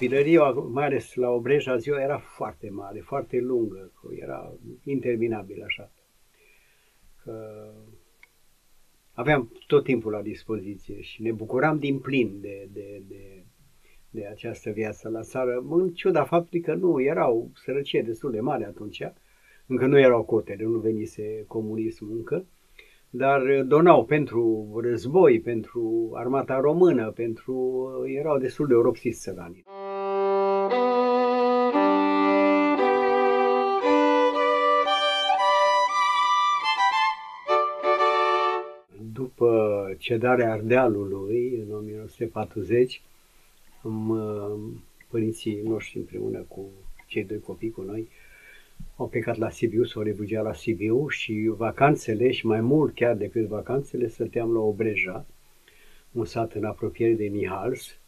copilăria, mai ales la Obreja, ziua era foarte mare, foarte lungă, era interminabil așa. Că aveam tot timpul la dispoziție și ne bucuram din plin de, de, de, de această viață la țară, în ciuda faptului că nu erau sărăcie destul de mare atunci, încă nu erau cotele, nu venise comunismul încă, dar donau pentru război, pentru armata română, pentru erau destul de oropsiți țăranii. După cedarea Ardealului în 1940, părinții noștri împreună cu cei doi copii cu noi au plecat la Sibiu, s-au refugiat la Sibiu și vacanțele, și mai mult chiar decât vacanțele, stăteam la Obreja, un sat în apropiere de Mihals,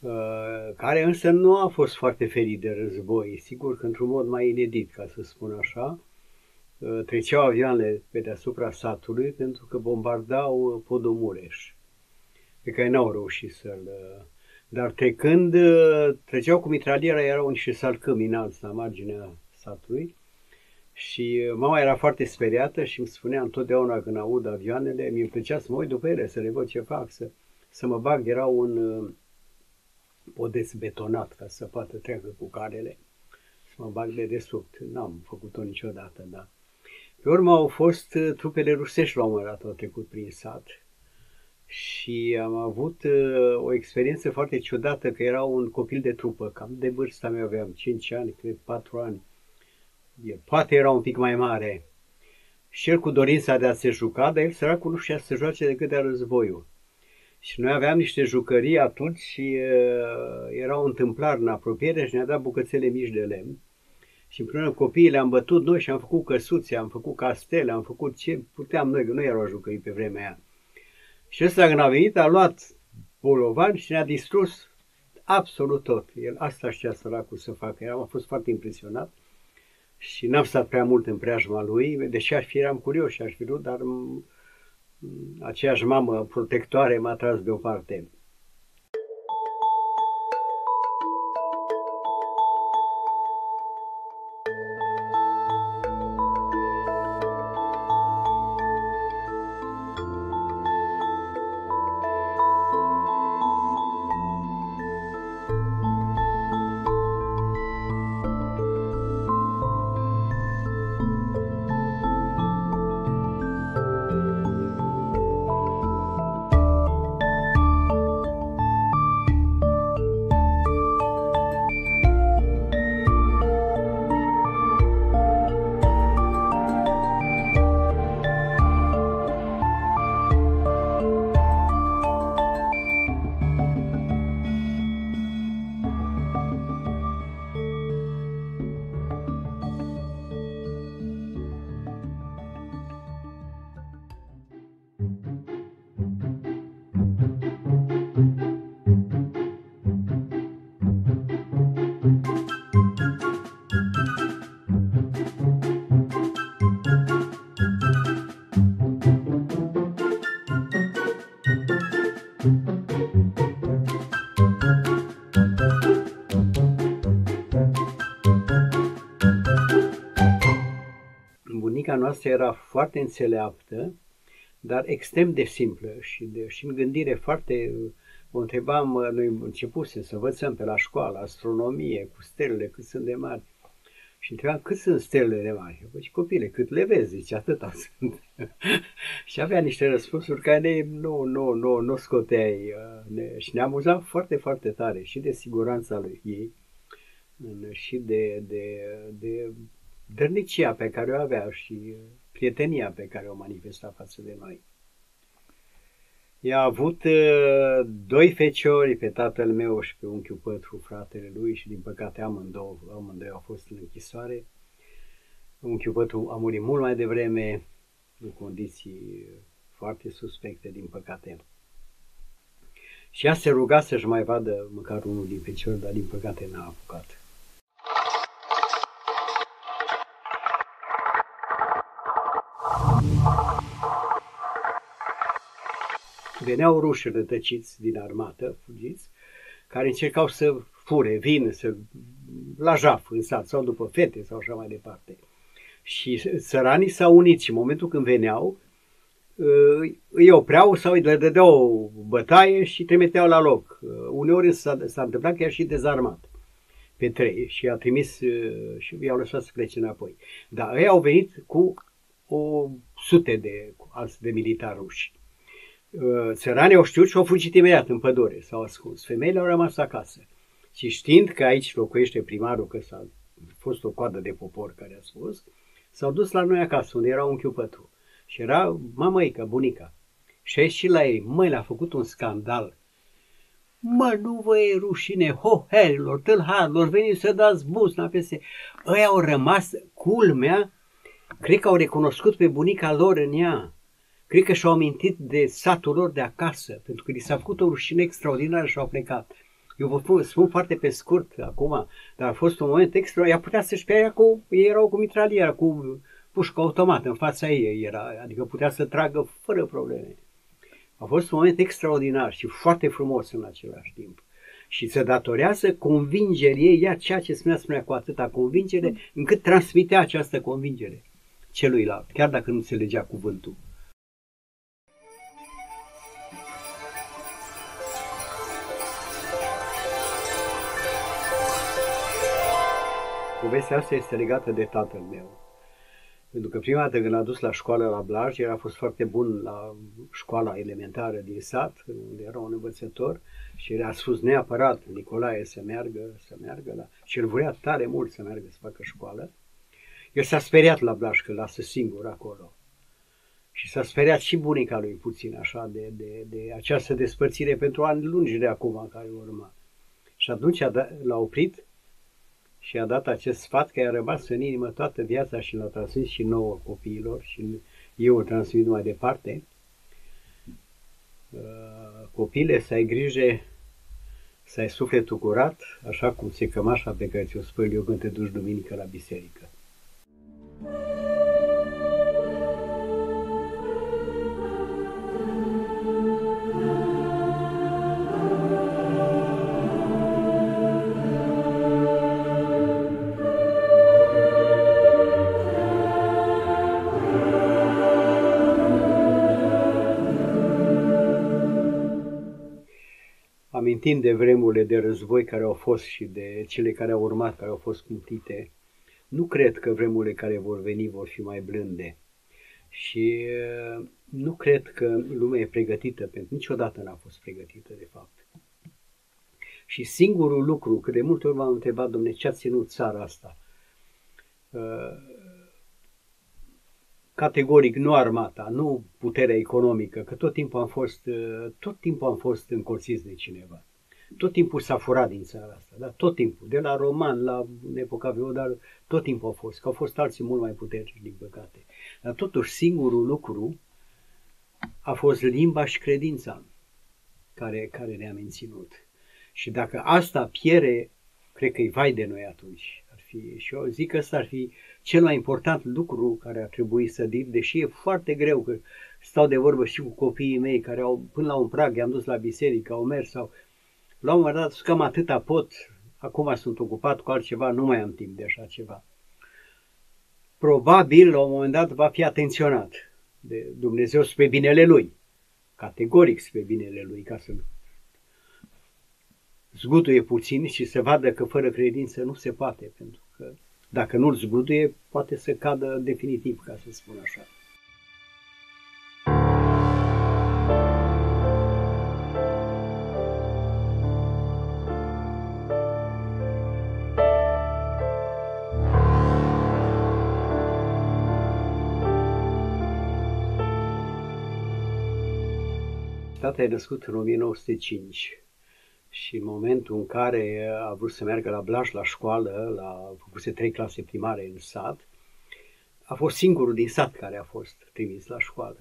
uh, care însă nu a fost foarte ferit de război, sigur că într-un mod mai inedit, ca să spun așa. Uh, treceau avioanele pe deasupra satului pentru că bombardau Podomureș, pe care n-au reușit să-l uh, dar trecând, uh, treceau cu mitraliera, erau niște salcămi înalți la marginea satului și uh, mama era foarte speriată și îmi spunea întotdeauna când aud avioanele, mi-e plăcea să mă uit după ele, să le văd ce fac, să, să mă bag. Era un uh, podeț betonat ca să poată treacă cu carele, să mă bag de desubt. N-am făcut-o niciodată, dar... Pe urmă au fost trupele rusești la un moment dat, au trecut prin sat și am avut uh, o experiență foarte ciudată că era un copil de trupă, cam de vârsta mea aveam 5 ani, cred 4 ani. El poate era un pic mai mare. Și el cu dorința de a se juca, dar el săracul nu știa să se joace decât de războiul. Și noi aveam niște jucării atunci și uh, era un întâmplar în apropiere și ne-a dat bucățele mici de lemn. Și împreună copiii le-am bătut noi și am făcut căsuțe, am făcut castele, am făcut ce puteam noi, că nu erau jucării pe vremea aia. Și ăsta când a venit a luat bolovan și ne-a distrus absolut tot. El asta știa săracul să facă. Eu am fost foarte impresionat și n-am stat prea mult în preajma lui, deși aș fi, eram curios și aș fi vrut, dar aceeași mamă protectoare m-a tras deoparte. Noastră era foarte înțeleaptă, dar extrem de simplă și, de, și în gândire foarte... O întrebam, noi începuse să învățăm pe la școală, astronomie, cu stelele, cât sunt de mari. Și întrebam, cât sunt stelele de mari? Păi, copile, cât le vezi? Zice, atâta sunt. și avea niște răspunsuri care nu, nu, nu, nu scoteai. Uh, ne, și ne amuzam foarte, foarte tare și de siguranța lui ei și de, de, de dărnicia pe care o avea și uh, prietenia pe care o manifesta față de noi. Ea a avut uh, doi feciori, pe tatăl meu și pe unchiul Pătru, fratele lui, și din păcate amândouă, amândoi au fost în închisoare. Unchiul Pătru a murit mult mai devreme, în condiții foarte suspecte, din păcate. Și ea se ruga să-și mai vadă măcar unul din feciori, dar din păcate n-a apucat. Veneau ruși rătăciți din armată, fugiți, care încercau să fure, vin, să, la jaf în sat sau după fete sau așa mai departe. Și țăranii s-au unit și în momentul când veneau, îi opreau sau îi dădeau o bătaie și trimiteau la loc. Uneori s-a, s-a întâmplat chiar și dezarmat pe trei și a trimis și i-au lăsat să plece înapoi. Dar ei au venit cu o sute de alți de militari ruși. Țăranii au știut și au fugit imediat în pădure, s-au ascuns. Femeile au rămas acasă. Și știind că aici locuiește primarul, că s-a fost o coadă de popor care a spus, s-au dus la noi acasă, unde era unchiul Pătru. Și era mamăică, bunica. Și a și la ei, măi, le-a făcut un scandal. Mă, nu vă e rușine, hohelilor, tâlharilor, veniți să dați buzna peste... Ei au rămas, culmea, cred că au recunoscut pe bunica lor în ea. Cred că și-au amintit de satul lor de acasă, pentru că li s-a făcut o rușine extraordinară și au plecat. Eu vă spun foarte pe scurt acum, dar a fost un moment extra. Ea putea să-și pe cu, ei erau cu mitraliera, cu pușcă automat în fața ei era, adică putea să tragă fără probleme. A fost un moment extraordinar și foarte frumos în același timp. Și se datorează convingerii ei, ea ceea ce spunea, spunea cu atâta convingere, încât transmitea această convingere celuilalt, chiar dacă nu înțelegea cuvântul. Povestea asta este legată de tatăl meu. Pentru că prima dată când a dus la școală la Blaj, el a fost foarte bun la școala elementară din sat, unde era un învățător, și el a spus neapărat Nicolae să meargă, să meargă la... Și el vrea tare mult să meargă să facă școală. El s-a speriat la Blaj că lasă singur acolo. Și s-a speriat și bunica lui puțin așa de, de, de această despărțire pentru ani lungi de acum care urma. Și atunci l-a oprit și a dat acest sfat că a rămas în inimă toată viața și l-a transmis și nouă copiilor și eu o transmit mai departe. Uh, copile, să ai grijă să ai sufletul curat, așa cum se cămașa pe care ți-o spăl eu când te duci duminică la biserică. Amintind de vremurile de război care au fost și de cele care au urmat, care au fost cumplite, nu cred că vremurile care vor veni vor fi mai blânde. Și uh, nu cred că lumea e pregătită, pentru niciodată n-a fost pregătită, de fapt. Și singurul lucru, că de multe ori m-am întrebat, domne, ce a ținut țara asta? Uh, categoric nu armata, nu puterea economică, că tot timpul am fost, uh, tot timpul am fost încolțiți de cineva. Tot timpul s-a furat din țara asta, da? tot timpul, de la roman la epoca feudală, tot timpul a fost, că au fost alții mult mai puternici, din păcate. Dar totuși singurul lucru a fost limba și credința care, care ne-a menținut. Și dacă asta piere, cred că e vai de noi atunci. Ar fi, și eu zic că ăsta ar fi cel mai important lucru care ar trebui să dit, deși e foarte greu că stau de vorbă și cu copiii mei care au, până la un prag, i-am dus la biserică, au mers sau la un moment dat cam atâta pot, acum sunt ocupat cu altceva, nu mai am timp de așa ceva. Probabil la un moment dat va fi atenționat de Dumnezeu spre binele lui, categoric spre binele lui, ca să zgutuie puțin și să vadă că fără credință nu se poate, pentru că dacă nu-l zguduie, poate să cadă definitiv, ca să spun așa. Tata e născut în 1905 și în momentul în care a vrut să meargă la Blaș la școală, la făcuse trei clase primare în sat, a fost singurul din sat care a fost trimis la școală.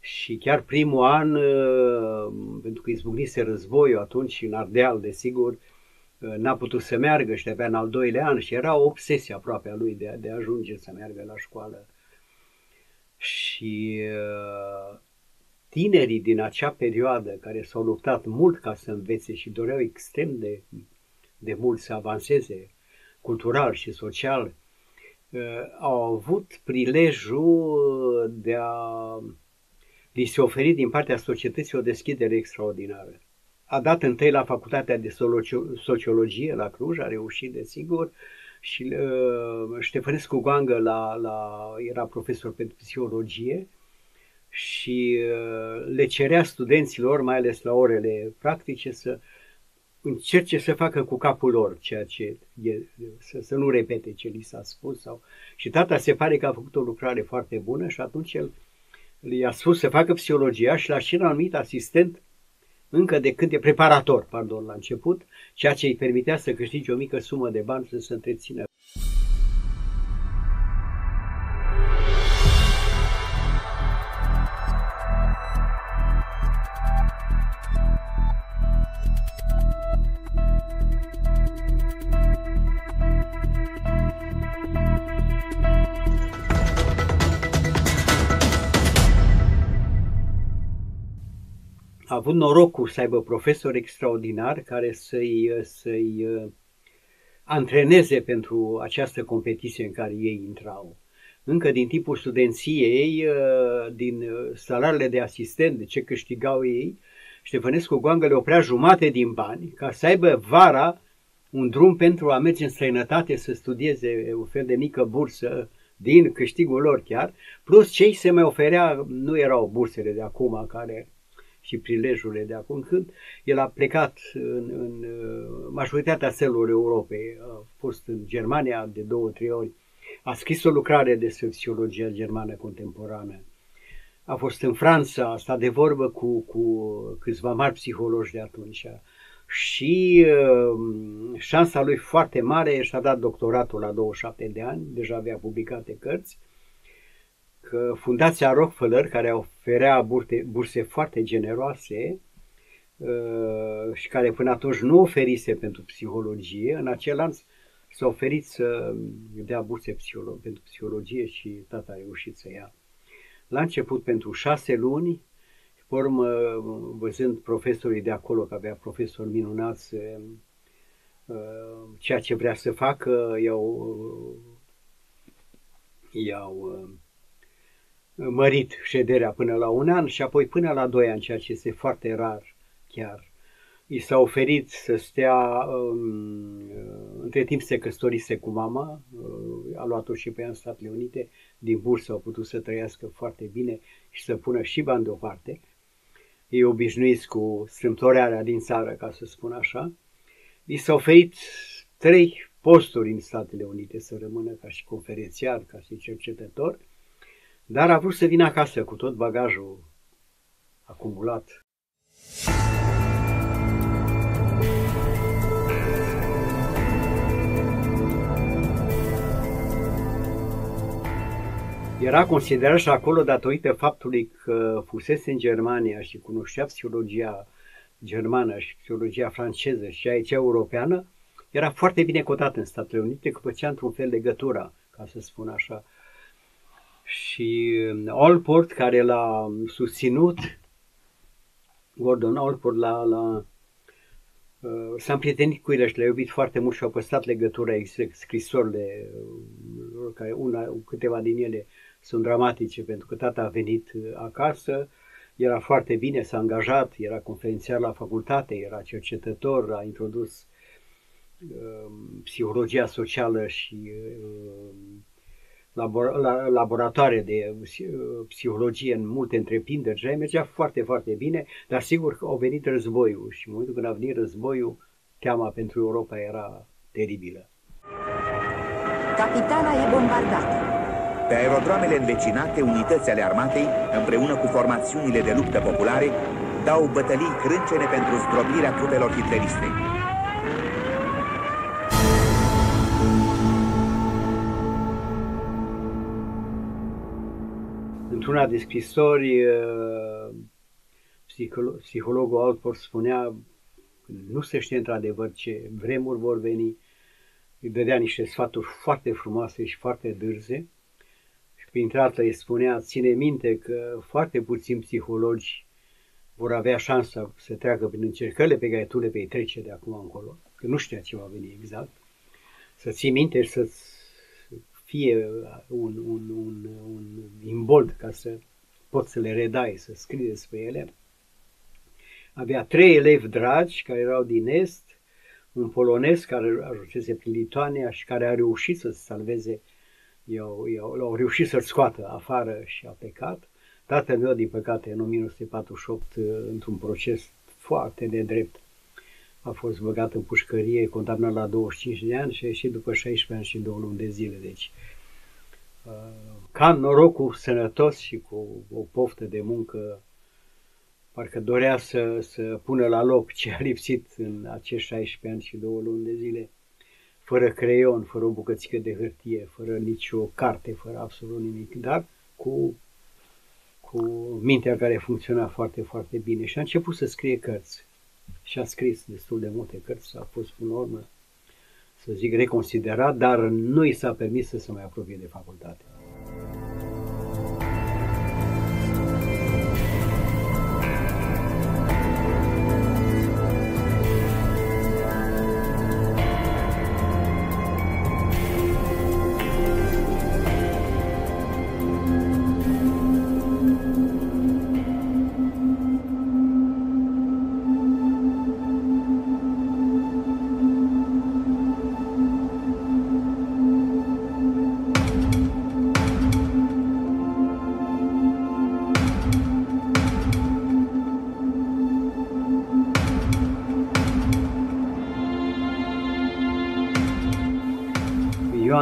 Și chiar primul an, uh, pentru că izbucnise războiul atunci în Ardeal, desigur, uh, n-a putut să meargă și avea în al doilea an și era o obsesie aproape a lui de, de a ajunge să meargă la școală. Și uh, tinerii din acea perioadă care s-au luptat mult ca să învețe și doreau extrem de, de mult să avanseze cultural și social, uh, au avut prilejul de a li se oferi din partea societății o deschidere extraordinară. A dat întâi la facultatea de sociologie la Cluj, a reușit, desigur, și uh, Ștefănescu Goangă la, la, era profesor pentru psihologie și uh, le cerea studenților, mai ales la orele practice, să încerce să facă cu capul lor ceea ce e, să, să nu repete ce li s-a spus. Sau... Și tata se pare că a făcut o lucrare foarte bună și atunci el i-a spus să facă psihologia și l-a și numit asistent încă de când e preparator, pardon, la început, ceea ce îi permitea să câștige o mică sumă de bani să se întrețină norocul să aibă profesori extraordinari care să-i, să-i uh, antreneze pentru această competiție în care ei intrau. Încă din timpul studenției, uh, din uh, salariile de asistent, de ce câștigau ei, Ștefănescu Goangă le oprea jumate din bani ca să aibă vara un drum pentru a merge în străinătate să studieze un fel de mică bursă din câștigul lor chiar, plus cei se mai oferea, nu erau bursele de acum care și prilejurile de acum, când el a plecat în, în uh, majoritatea țărilor Europei, a fost în Germania de două, trei ori, a scris o lucrare despre psihologia germană contemporană, a fost în Franța, a stat de vorbă cu, cu câțiva mari psihologi de atunci. Și uh, șansa lui foarte mare și-a dat doctoratul la 27 de ani, deja avea publicate cărți, că Fundația Rockefeller, care oferea burte, burse foarte generoase uh, și care până atunci nu oferise pentru psihologie, în acel an s-a oferit să dea burse psiholo- pentru psihologie și tata a reușit să ia. La început pentru șase luni, pe urmă, văzând profesorii de acolo, că avea profesori minunați, uh, ceea ce vrea să facă, i-au, i-au mărit șederea până la un an și apoi până la doi ani, ceea ce este foarte rar chiar. I s-a oferit să stea, um, între timp se căsătorise cu mama, uh, a luat-o și pe ea în Statele Unite, din bursă au putut să trăiască foarte bine și să pună și bani deoparte. Ei obișnuiți cu strâmtorearea din țară, ca să spun așa. I s-a oferit trei posturi în Statele Unite să rămână ca și conferențiar, ca și cercetător, dar a vrut să vină acasă cu tot bagajul acumulat. Era considerat și acolo datorită faptului că fusese în Germania și cunoștea psihologia germană și psihologia franceză și aici europeană, era foarte bine cotat în Statele Unite, că făcea într-un fel legătura, ca să spun așa, și um, Allport care l-a susținut, Gordon Allport l-a, l-a, uh, s-a împrietenit cu el și l-a iubit foarte mult și au păstrat legătura, există scrisorile, uh, care una, câteva din ele sunt dramatice pentru că tata a venit uh, acasă, era foarte bine, s-a angajat, era conferențiar la facultate, era cercetător, a introdus uh, psihologia socială și uh, labor- la laboratoare de psihologie în multe întreprinderi și mergea foarte, foarte bine, dar sigur că au venit războiul și în momentul când a venit războiul, teama pentru Europa era teribilă. Capitala e bombardată. Pe aerodromele învecinate, unități ale armatei, împreună cu formațiunile de luptă populare, dau bătălii crâncene pentru zdrobirea trupelor hitleriste. Într-una de scrisori, uh, psihologul Alford spunea nu se știe într-adevăr ce vremuri vor veni, îi dădea niște sfaturi foarte frumoase și foarte dârze. Și printre altă îi spunea, ține minte că foarte puțini psihologi vor avea șansa să treacă prin încercările pe care tu le vei trece de acum încolo, că nu știa ce va veni exact, să ții minte și să fie un, un, un, un imbold ca să poți să le redai, să scrii despre ele. Avea trei elevi dragi care erau din Est, un polonez care ajunsese prin Lituania și care a reușit să se salveze, i-au, i-au, au reușit să-l scoată afară și a plecat. Tatăl meu, din păcate, în 1948, într-un proces foarte nedrept, a fost băgat în pușcărie, condamnat la 25 de ani și a ieșit după 16 ani și două luni de zile. Deci, uh, ca norocul sănătos și cu o poftă de muncă, parcă dorea să, să pună la loc ce a lipsit în acești 16 ani și două luni de zile, fără creion, fără o bucățică de hârtie, fără nicio carte, fără absolut nimic, dar cu, cu mintea care funcționa foarte, foarte bine și a început să scrie cărți și a scris destul de multe cărți, a fost până la urmă, să zic, reconsiderat, dar nu i s-a permis să se mai apropie de facultate.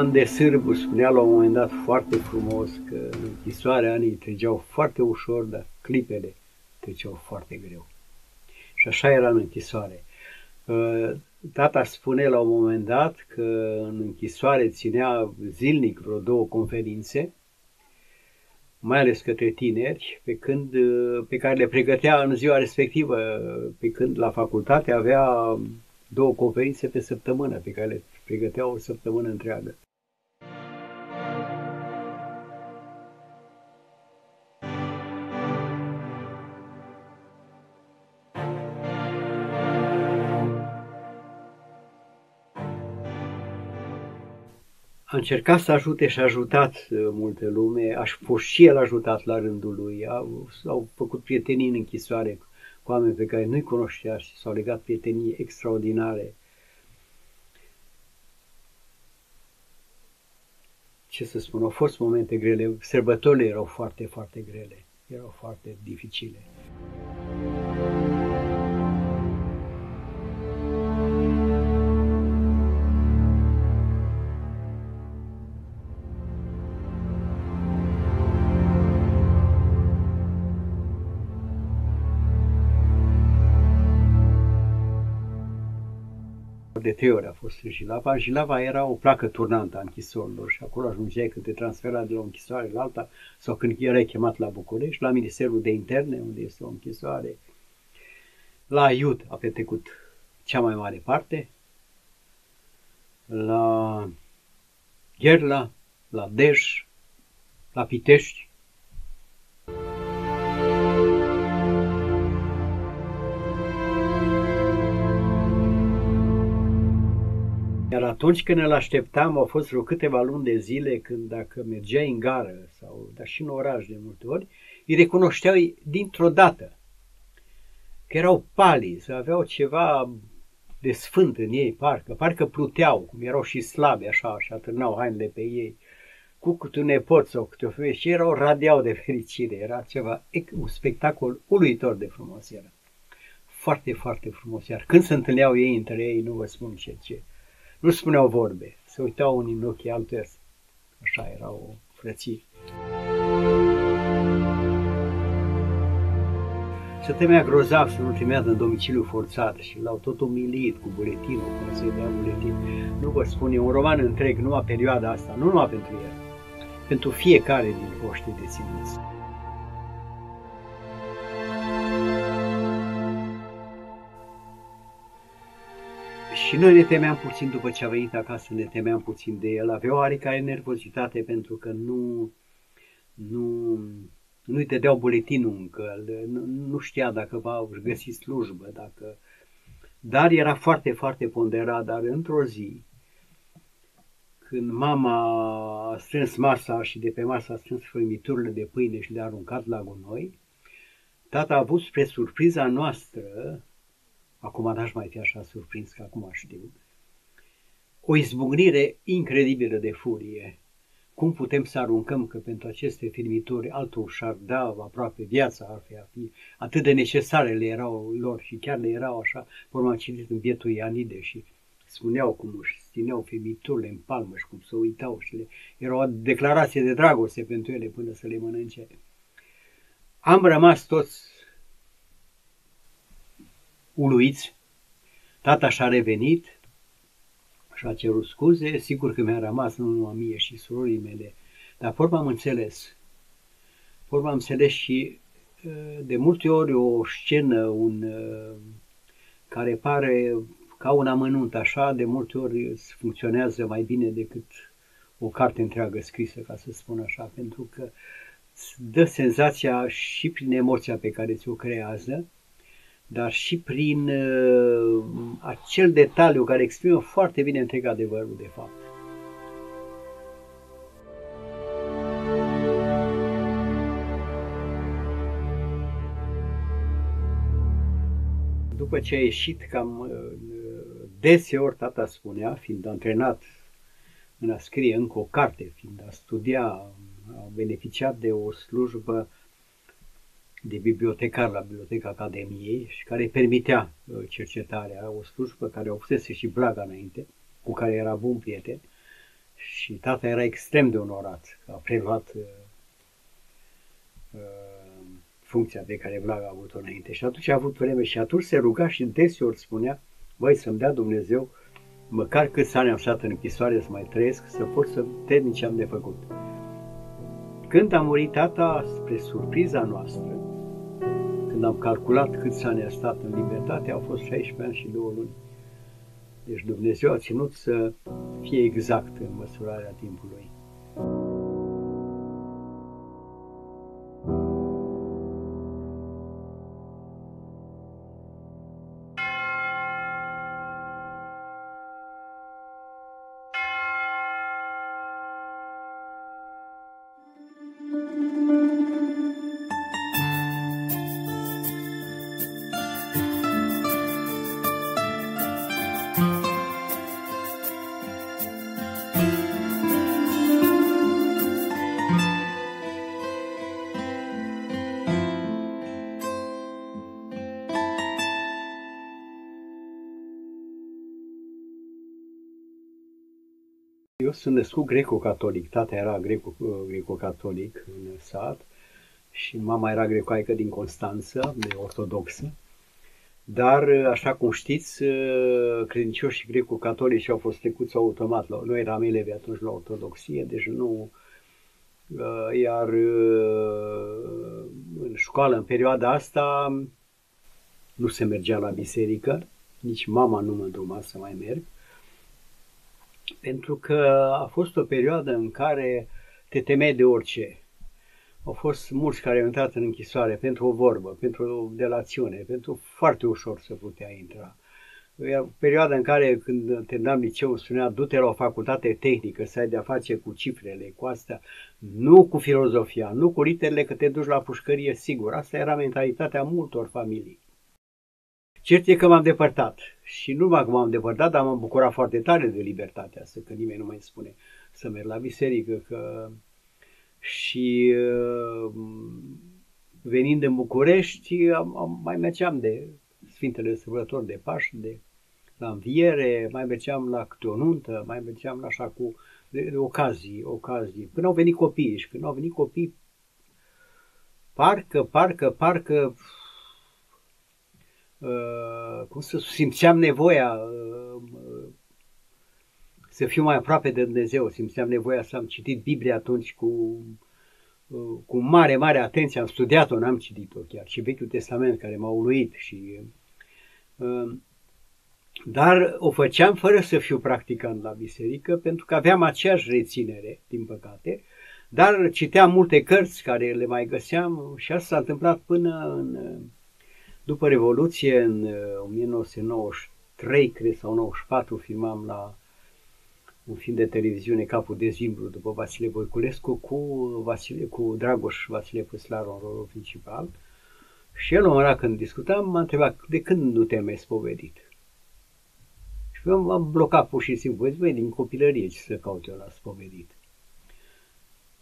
Ioan de Sârbu spunea la un moment dat foarte frumos că în închisoare anii treceau foarte ușor, dar clipele treceau foarte greu. Și așa era în închisoare. Uh, tata spune la un moment dat că în închisoare ținea zilnic vreo două conferințe, mai ales către tineri, pe, când, uh, pe care le pregătea în ziua respectivă, pe când la facultate avea două conferințe pe săptămână, pe care le pregăteau o săptămână întreagă. A încercat să ajute și a ajutat uh, multe lume, aș fost și el ajutat la rândul lui, au, au făcut prietenii în închisoare cu oameni pe care nu-i cunoștea și s-au legat prietenii extraordinare. Ce să spun, au fost momente grele, sărbătorile erau foarte, foarte grele, erau foarte dificile. De trei ori a fost în Jilava. Jilava era o placă turnantă a închisorilor și acolo ajungeai când te transfera de la o închisoare la alta sau când erai chemat la București, la Ministerul de Interne, unde este o închisoare. La Iud a petrecut cea mai mare parte, la Gherla, la Dej, la Pitești, Iar atunci când îl așteptam, au fost vreo câteva luni de zile când dacă mergeai în gară sau dar și în oraș de multe ori, îi recunoșteau dintr-o dată. Că erau palizi, aveau ceva de sfânt în ei, parcă, parcă pluteau, cum erau și slabi așa și atârnau hainele pe ei, cu câte un nepot sau câte o femeie și erau radiau de fericire, era ceva, un spectacol uluitor de frumos era. Foarte, foarte frumos, iar când se întâlneau ei între ei, nu vă spun ce, ce, nu spuneau vorbe, se uitau unii în ochii altuia. Așa era o frăție. Se temea grozav să nu trimează în domiciliu forțat și l-au tot umilit cu buletinul până să-i dea buletin. Nu vă spun, e un roman întreg, numai perioada asta, nu numai pentru el, pentru fiecare din voștri deținuți. Și noi ne temeam puțin după ce a venit acasă, ne temeam puțin de el. Avea oarecare nervozitate pentru că nu, nu nu-i dădeau buletinul încă, nu știa dacă va găsi slujbă, dacă... Dar era foarte, foarte ponderat, dar într-o zi, când mama a strâns masa și de pe masă a strâns frămiturile de pâine și le-a aruncat la gunoi, tata a avut spre surpriza noastră, acum n-aș mai fi așa surprins că acum știu, o izbucnire incredibilă de furie. Cum putem să aruncăm că pentru aceste firmituri altul și-ar da aproape viața, ar fi, ar fi atât de necesare le erau lor și chiar le erau așa, pe urmă am citit în bietul Ianide și spuneau cum își țineau firmiturile în palmă și cum să uitau și le, era o declarație de dragoste pentru ele până să le mănânce. Am rămas toți uluiți, tata și-a revenit, și a cerut scuze, sigur că mi-a rămas nu numai mie și surorii mele, dar vorba am înțeles. Vorba am înțeles și de multe ori o scenă un, care pare ca un amănunt așa, de multe ori funcționează mai bine decât o carte întreagă scrisă, ca să spun așa, pentru că dă senzația și prin emoția pe care ți-o creează, dar și prin uh, acel detaliu care exprimă foarte bine întreg adevărul de fapt. După ce a ieșit cam uh, deseori, tata spunea, fiind antrenat în a scrie încă o carte, fiind a studia, a beneficiat de o slujbă de bibliotecar la Biblioteca Academiei și care permitea uh, cercetarea, o slujbă care o fusese și Blaga înainte, cu care era bun prieten și tata era extrem de onorat că a preluat uh, uh, funcția pe care Blaga a avut-o înainte. Și atunci a avut vreme și atunci se ruga și deseori spunea, băi, să-mi dea Dumnezeu măcar câți ani am stat în închisoare să mai trăiesc, să pot să termin ce am de făcut. Când a murit tata, spre surpriza noastră, când am calculat câți ani a stat în libertate, au fost 16 ani și 2 luni. Deci Dumnezeu a ținut să fie exact în măsurarea timpului. Sunt născut greco-catolic, tata era greco, greco-catolic în sat și mama era grecoaică din Constanța, de ortodoxă. Dar, așa cum știți, credincioșii greco-catolici au fost trecuți automat. La, noi eram elevi atunci la ortodoxie, deci nu... Iar în școală, în perioada asta, nu se mergea la biserică, nici mama nu mă îndruma să mai merg pentru că a fost o perioadă în care te temeai de orice. Au fost mulți care au intrat în închisoare pentru o vorbă, pentru o delațiune, pentru foarte ușor să putea intra. Era perioada în care când terminam liceu îmi spunea du-te la o facultate tehnică să ai de-a face cu cifrele, cu astea, nu cu filozofia, nu cu literele că te duci la pușcărie sigur. Asta era mentalitatea multor familii. Cert e că m-am depărtat și nu numai că m-am depărtat, dar m-am bucurat foarte tare de libertatea asta, că nimeni nu mai spune să merg la biserică, că și uh, venind în București, am, am, mai mergeam de Sfintele Sărbători de Paști, de la înviere, mai mergeam la câte o nuntă, mai mergeam la așa cu de, de ocazii, ocazii. Până au venit copiii și când au venit copii, parcă, parcă, parcă Uh, cum să simțeam nevoia uh, să fiu mai aproape de Dumnezeu, simțeam nevoia să am citit Biblia atunci cu, uh, cu mare, mare atenție, am studiat-o, n-am citit-o chiar, și Vechiul Testament care m-a uluit și dar o făceam fără să fiu practicant la biserică, pentru că aveam aceeași reținere, din păcate, Dar citeam multe cărți care le mai găseam și asta s-a întâmplat până în, după Revoluție, în 1993, cred, sau 94, filmam la un film de televiziune, Capul de Zimbru, după Vasile Voiculescu, cu, Vasile, cu Dragoș Vasile Păslaru în rolul principal. Și el, ora când discutam, m-a întrebat, de când nu te-ai mai spovedit? Și eu m-am blocat pur și simplu, băi, din copilărie ce să caut eu la spovedit.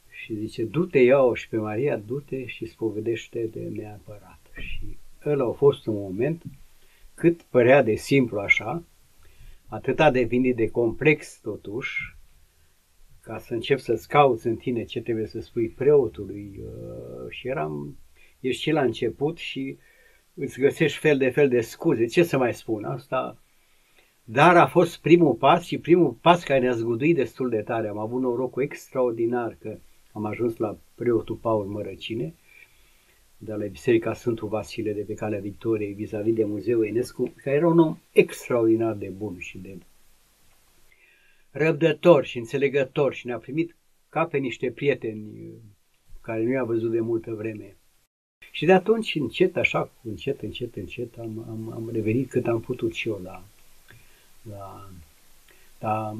Și zice, du-te, ia și pe Maria, du-te și spovedește de neapărat. Și ăla a fost un moment cât părea de simplu așa, atât a devenit de complex totuși, ca să încep să-ți cauți în tine ce trebuie să spui preotului uh, și eram, ești și la început și îți găsești fel de fel de scuze. Ce să mai spun? Asta dar a fost primul pas și primul pas care ne-a zguduit destul de tare. Am avut norocul extraordinar că am ajuns la preotul Paul Mărăcine, de la Biserica Sfântul Vasile de pe Calea Victoriei, vis-a-vis de Muzeul Enescu, care era un om extraordinar de bun și de răbdător și înțelegător și ne-a primit ca pe niște prieteni care nu i-a văzut de multă vreme. Și de atunci, încet, așa, încet, încet, încet, am, am, am revenit cât am putut și eu la, la, la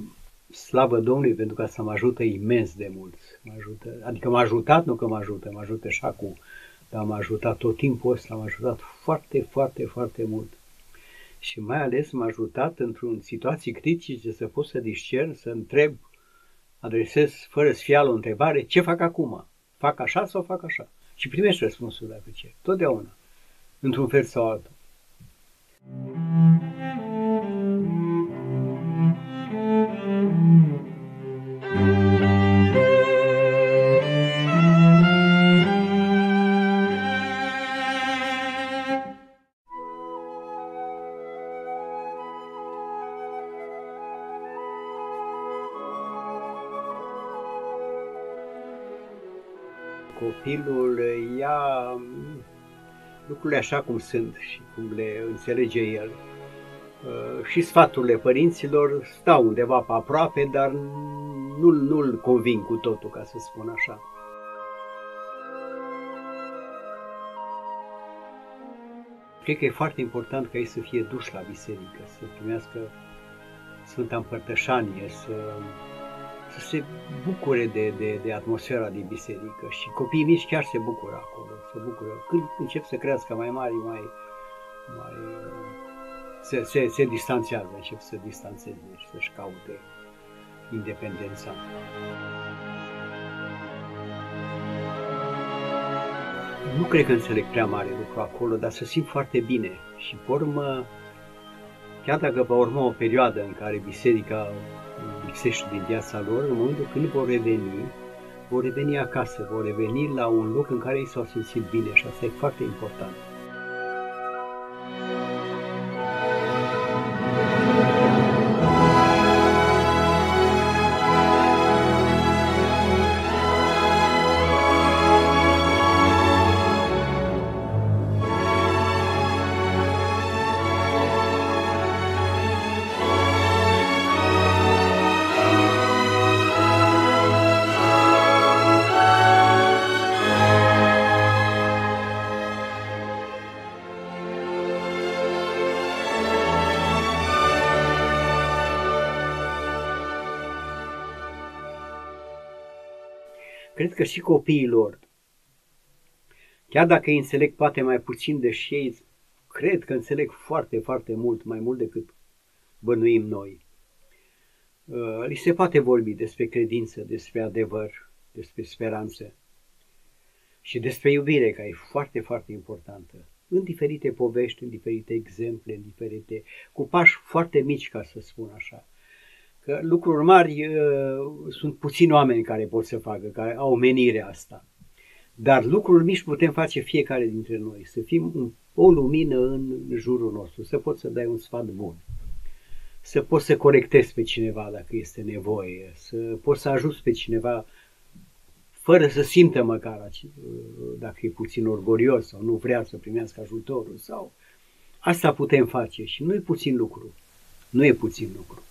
slavă Domnului pentru că asta mă ajută imens de mult. Mă ajută, adică m-a ajutat, nu că mă ajută, mă ajută și acum, dar m-a ajutat tot timpul ăsta, m-a ajutat foarte, foarte, foarte mult. Și mai ales m-a ajutat într-un situații critice să pot să discern, să întreb, adresez fără sfială o întrebare, ce fac acum? Fac așa sau fac așa? Și primești răspunsul dacă ce. Totdeauna. Într-un fel sau altul. copilul lucrurile așa cum sunt și cum le înțelege el. Uh, și sfaturile părinților stau undeva pe aproape, dar nu-l, nu-l convin cu totul, ca să spun așa. Cred că e foarte important ca ei să fie duși la biserică, să primească Sfânta Împărtășanie, să să se bucure de, de, de atmosfera din biserică și copiii mici chiar se bucură acolo, se bucură. Când încep să crească mai mari, mai, mai se, se, se distanțează, încep să distanțeze și să-și caute independența. Nu cred că înțeleg prea mare lucru acolo, dar să simt foarte bine și pe urmă, chiar dacă va urma o perioadă în care biserica lipsește din viața lor, în momentul când vor reveni, vor reveni acasă, vor reveni la un loc în care ei s-au simțit bine și asta e foarte important. Cred că și copiilor, chiar dacă îi înțeleg poate mai puțin, deși șei cred că înțeleg foarte, foarte mult, mai mult decât bănuim noi. Uh, li se poate vorbi despre credință, despre adevăr, despre speranță și despre iubire, care e foarte, foarte importantă. În diferite povești, în diferite exemple, în diferite, cu pași foarte mici, ca să spun așa. Că lucruri mari uh, sunt puțini oameni care pot să facă, care au menirea asta. Dar lucruri mici putem face fiecare dintre noi, să fim un, o lumină în jurul nostru, să poți să dai un sfat bun, să poți să corectezi pe cineva dacă este nevoie, să poți să ajuți pe cineva fără să simtă măcar dacă e puțin orgolios sau nu vrea să primească ajutorul sau asta putem face și nu e puțin lucru. Nu e puțin lucru.